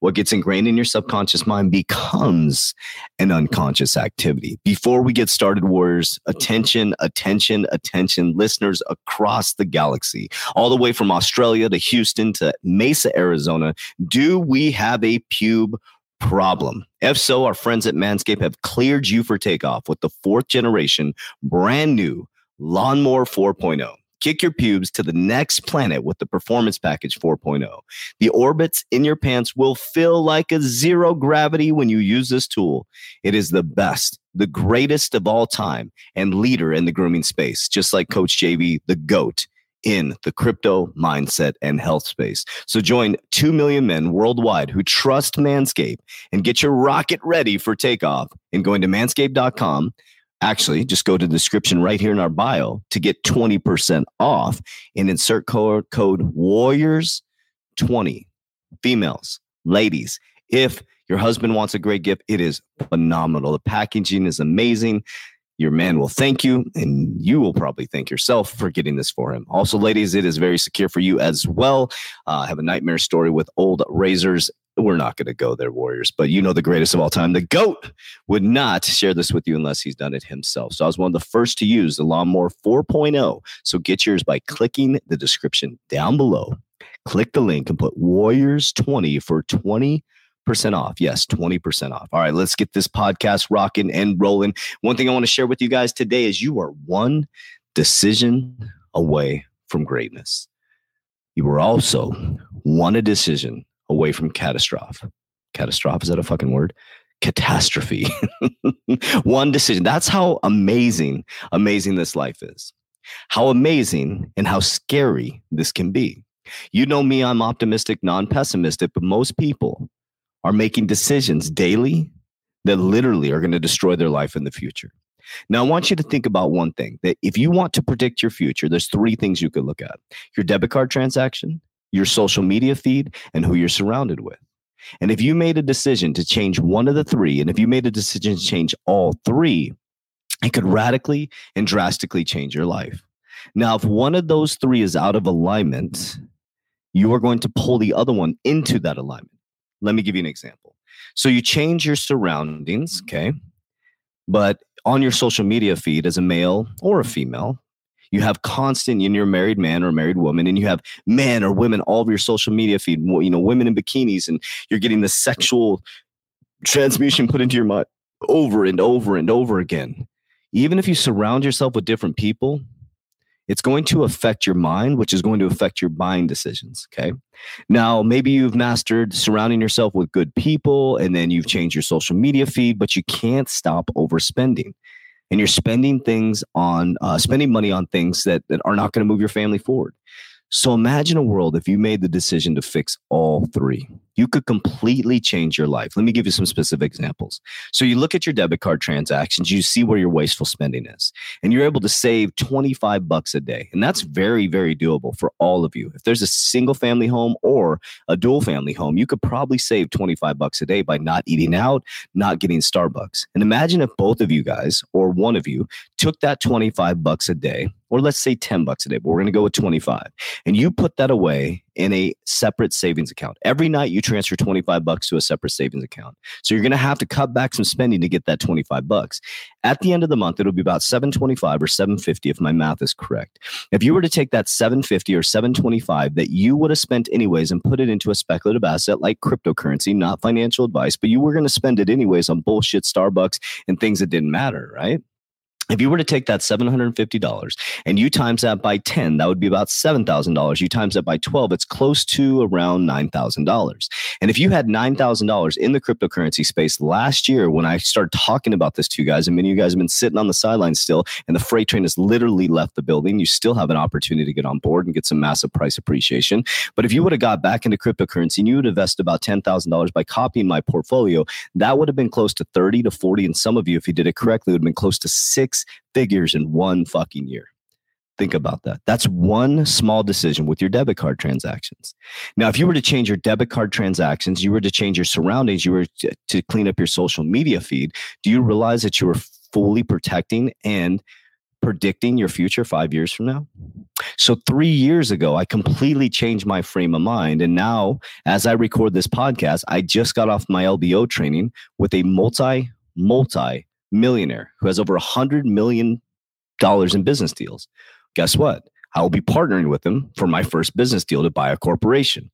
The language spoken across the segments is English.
What gets ingrained in your subconscious mind becomes an unconscious activity. Before we get started, Warriors, mm-hmm. attention, attention, attention, listeners across the galaxy, all the way from Australia to Houston to Mesa, Arizona. Do we have a pube problem? If so, our friends at Manscaped have cleared you for takeoff with the fourth generation brand new Lawnmower 4.0. Kick your pubes to the next planet with the Performance Package 4.0. The orbits in your pants will feel like a zero gravity when you use this tool. It is the best, the greatest of all time, and leader in the grooming space, just like Coach JV, the GOAT in the crypto mindset and health space. So join 2 million men worldwide who trust Manscaped and get your rocket ready for takeoff and going to manscaped.com. Actually, just go to the description right here in our bio to get 20% off and insert code, code Warriors20. Females, ladies, if your husband wants a great gift, it is phenomenal. The packaging is amazing. Your man will thank you, and you will probably thank yourself for getting this for him. Also, ladies, it is very secure for you as well. Uh, I have a nightmare story with old razors. We're not going to go there, Warriors, but you know the greatest of all time. The GOAT would not share this with you unless he's done it himself. So I was one of the first to use the Lawnmower 4.0. So get yours by clicking the description down below. Click the link and put Warriors 20 for 20 percent off. Yes, 20% off. All right, let's get this podcast rocking and rolling. One thing I want to share with you guys today is you are one decision away from greatness. You are also one decision away from catastrophe. Catastrophe, is that a fucking word? Catastrophe. one decision. That's how amazing, amazing this life is. How amazing and how scary this can be. You know me, I'm optimistic, non pessimistic, but most people are making decisions daily that literally are going to destroy their life in the future. Now, I want you to think about one thing that if you want to predict your future, there's three things you could look at your debit card transaction, your social media feed, and who you're surrounded with. And if you made a decision to change one of the three, and if you made a decision to change all three, it could radically and drastically change your life. Now, if one of those three is out of alignment, you are going to pull the other one into that alignment. Let me give you an example. So you change your surroundings, okay? But on your social media feed as a male or a female, you have constant in your married man or married woman, and you have men or women all over your social media feed, you know, women in bikinis, and you're getting the sexual transmission put into your mind over and over and over again. Even if you surround yourself with different people, it's going to affect your mind, which is going to affect your buying decisions. Okay. Now, maybe you've mastered surrounding yourself with good people and then you've changed your social media feed, but you can't stop overspending. And you're spending things on, uh, spending money on things that, that are not going to move your family forward. So imagine a world if you made the decision to fix all three. You could completely change your life. Let me give you some specific examples. So you look at your debit card transactions, you see where your wasteful spending is, and you're able to save 25 bucks a day. And that's very, very doable for all of you. If there's a single family home or a dual family home, you could probably save 25 bucks a day by not eating out, not getting Starbucks. And imagine if both of you guys or one of you took that 25 bucks a day or let's say 10 bucks a day, but we're going to go with 25. And you put that away in a separate savings account. Every night you transfer 25 bucks to a separate savings account. So you're going to have to cut back some spending to get that 25 bucks. At the end of the month, it'll be about 725 or 750 if my math is correct. If you were to take that 750 or 725 that you would have spent anyways and put it into a speculative asset like cryptocurrency, not financial advice, but you were going to spend it anyways on bullshit Starbucks and things that didn't matter, right? If you were to take that $750 and you times that by 10, that would be about $7,000. You times that by 12, it's close to around $9,000. And if you had $9,000 in the cryptocurrency space last year, when I started talking about this to you guys, and many of you guys have been sitting on the sidelines still, and the freight train has literally left the building, you still have an opportunity to get on board and get some massive price appreciation. But if you would have got back into cryptocurrency and you would have invested about $10,000 by copying my portfolio, that would have been close to 30 to 40. And some of you, if you did it correctly, would have been close to six figures in one fucking year. Think about that. That's one small decision with your debit card transactions. Now, if you were to change your debit card transactions, you were to change your surroundings, you were to, clean up your social media feed, do you realize that you were fully protecting and predicting your future five years from now? So, three years ago, I completely changed my frame of mind. And now, as I record this podcast, I just got off my LBO training with a multi, multi millionaire who has over a hundred million dollars in business deals. Guess what? I will be partnering with him for my first business deal to buy a corporation.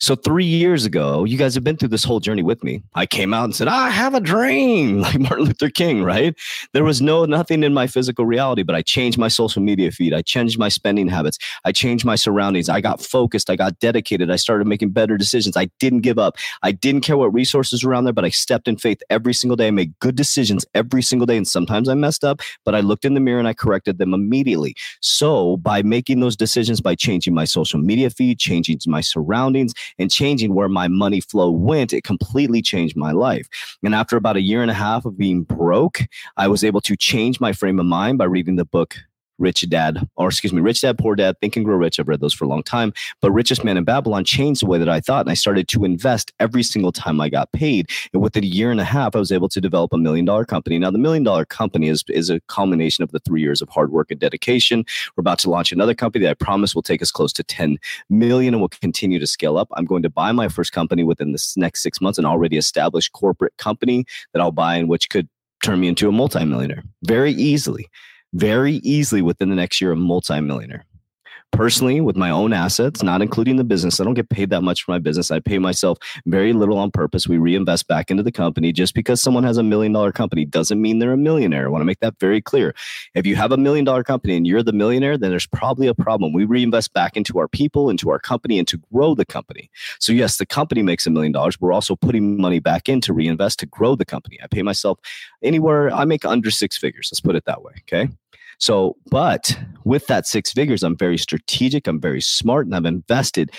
So three years ago, you guys have been through this whole journey with me. I came out and said, I have a dream, like Martin Luther King, right? There was no nothing in my physical reality, but I changed my social media feed. I changed my spending habits. I changed my surroundings. I got focused. I got dedicated. I started making better decisions. I didn't give up. I didn't care what resources were around there, but I stepped in faith every single day. I made good decisions every single day. And sometimes I messed up, but I looked in the mirror and I corrected them immediately. So by making those decisions, by changing my social media feed, changing my surroundings, and changing where my money flow went, it completely changed my life. And after about a year and a half of being broke, I was able to change my frame of mind by reading the book Rich Dad, or excuse me, Rich Dad, Poor Dad, Think and Grow Rich. I've read those for a long time. But Richest Man in Babylon changed the way that I thought. And I started to invest every single time I got paid. And within a year and a half, I was able to develop a million dollar company. Now, the million dollar company is, is a culmination of the three years of hard work and dedication. We're about to launch another company that I promise will take us close to 10 million and will continue to scale up. I'm going to buy my first company within this next six months, an already established corporate company that I'll buy and which could turn me into a multimillionaire very easily very easily within the next year a multimillionaire. Personally, with my own assets, not including the business, I don't get paid that much for my business. I pay myself very little on purpose. We reinvest back into the company. Just because someone has a million dollar company doesn't mean they're a millionaire. I want to make that very clear. If you have a million dollar company and you're the millionaire, then there's probably a problem. We reinvest back into our people, into our company, and to grow the company. So, yes, the company makes a million dollars. We're also putting money back in to reinvest to grow the company. I pay myself anywhere, I make under six figures. Let's put it that way. Okay. So, but with that six figures, I'm very strategic, I'm very smart, and I've invested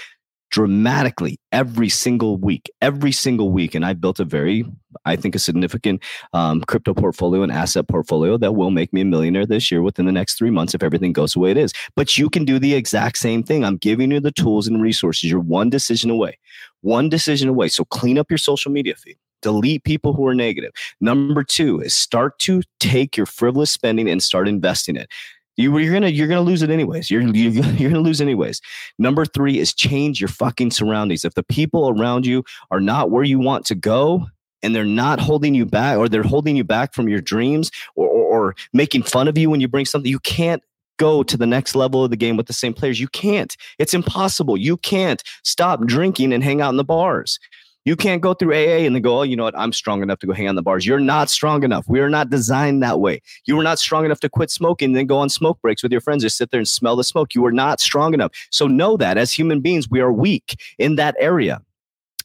dramatically every single week, every single week. And I've built a very, I think, a significant um, crypto portfolio and asset portfolio that will make me a millionaire this year within the next three months if everything goes the way it is. But you can do the exact same thing. I'm giving you the tools and resources. You're one decision away, one decision away. So clean up your social media feed delete people who are negative. Number two is start to take your frivolous spending and start investing it. You, are gonna you're gonna lose it anyways. You're you're, you're gonna lose anyways. Number three is change your fucking surroundings. If the people around you are not where you want to go, and they're not holding you back, or they're holding you back from your dreams, or, or, or making fun of you when you bring something, you can't go to the next level of the game with the same players. You can't. It's impossible. You can't stop drinking and hang out in the bars. You can't go through AA and then go, oh, you know what? I'm strong enough to go hang on the bars. You're not strong enough. We are not designed that way. You are not strong enough to quit smoking and then go on smoke breaks with your friends, just sit there and smell the smoke. You are not strong enough. So know that as human beings, we are weak in that area.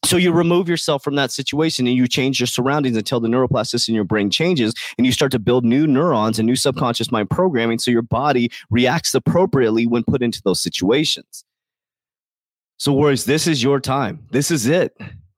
So you remove yourself from that situation and you change your surroundings until the neuroplasticity in your brain changes and you start to build new neurons and new subconscious mind programming so your body reacts appropriately when put into those situations. So, Warriors, this is your time. This is it.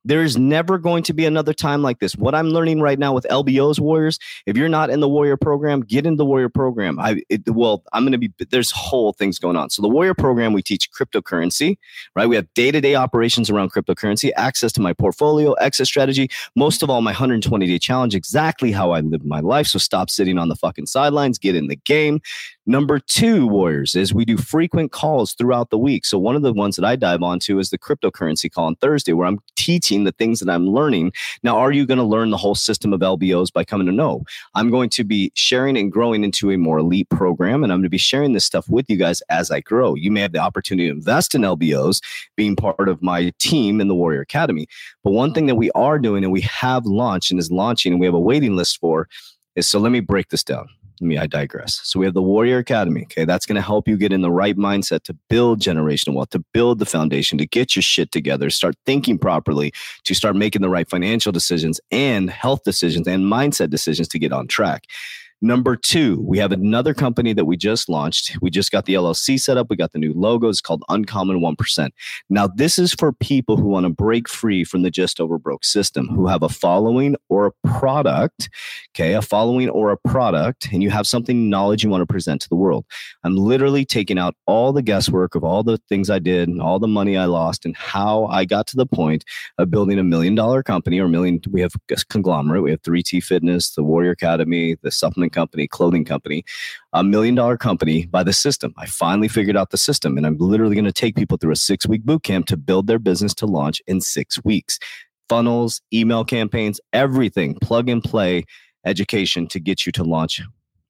There is never going to be another time like this. What I'm learning right now with LBO's Warriors, if you're not in the Warrior program, get in the Warrior program. I it, well, I'm going to be there's whole things going on. So the Warrior program, we teach cryptocurrency, right? We have day-to-day operations around cryptocurrency, access to my portfolio, exit strategy, most of all my 120 day challenge, exactly how I live my life. So stop sitting on the fucking sidelines, get in the game. Number two, Warriors, is we do frequent calls throughout the week. So one of the ones that I dive onto is the cryptocurrency call on Thursday, where I'm teaching the things that I'm learning. Now, are you going to learn the whole system of LBOs by coming to know? I'm going to be sharing and growing into a more elite program, and I'm going to be sharing this stuff with you guys as I grow. You may have the opportunity to invest in LBOs, being part of my team in the Warrior Academy. But one thing that we are doing and we have launched and is launching, and we have a waiting list for, is so let me break this down me, I digress. So we have the Warrior Academy. Okay. That's going to help you get in the right mindset to build generational wealth, to build the foundation, to get your shit together, start thinking properly, to start making the right financial decisions and health decisions and mindset decisions to get on track. Number two, we have another company that we just launched. We just got the LLC set up. We got the new logo. It's called Uncommon 1%. Now, this is for people who want to break free from the just over broke system, who have a following or a product, okay, a following or a product, and you have something knowledge you want to present to the world. I'm literally taking out all the guesswork of all the things I did and all the money I lost and how I got to the point of building a million dollar company or million. We have a conglomerate. We have 3T Fitness, the Warrior Academy, the supplement company, clothing company, a million dollar company by the system. I finally figured out the system and I'm literally going to take people through a six week boot camp to build their business to launch in six weeks. Funnels, email campaigns, everything, plug and play education to get you to launch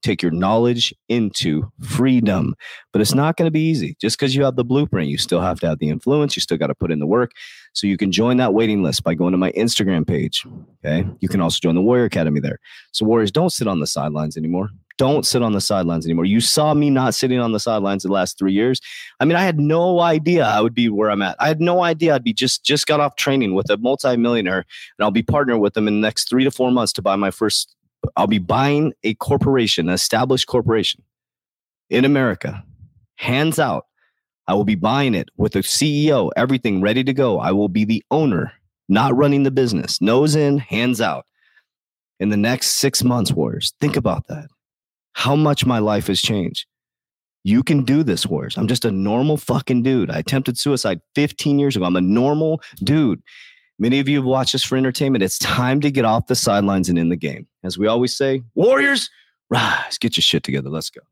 take your knowledge into freedom. But it's not going to be easy. Just because you have the blueprint, you still have to have the influence. You still got to put in the work. So you can join that waiting list by going to my Instagram page. Okay. You can also join the Warrior Academy there. So, Warriors, don't sit on the sidelines anymore. Don't sit on the sidelines anymore. You saw me not sitting on the sidelines the last three years. I mean, I had no idea I would be where I'm at. I had no idea I'd be just just got off training with a multimillionaire, and I'll be partnering with them in the next three to four months to buy my first I'll be buying a corporation, an established corporation in America, hands out. I will be buying it with a CEO, everything ready to go. I will be the owner, not running the business, nose in, hands out. In the next six months, Warriors, think about that. How much my life has changed. You can do this, Warriors. I'm just a normal fucking dude. I attempted suicide 15 years ago. I'm a normal dude. Many of you have watched this for entertainment. It's time to get off the sidelines and in the game. As we always say, Warriors, rise, get your shit together. Let's go.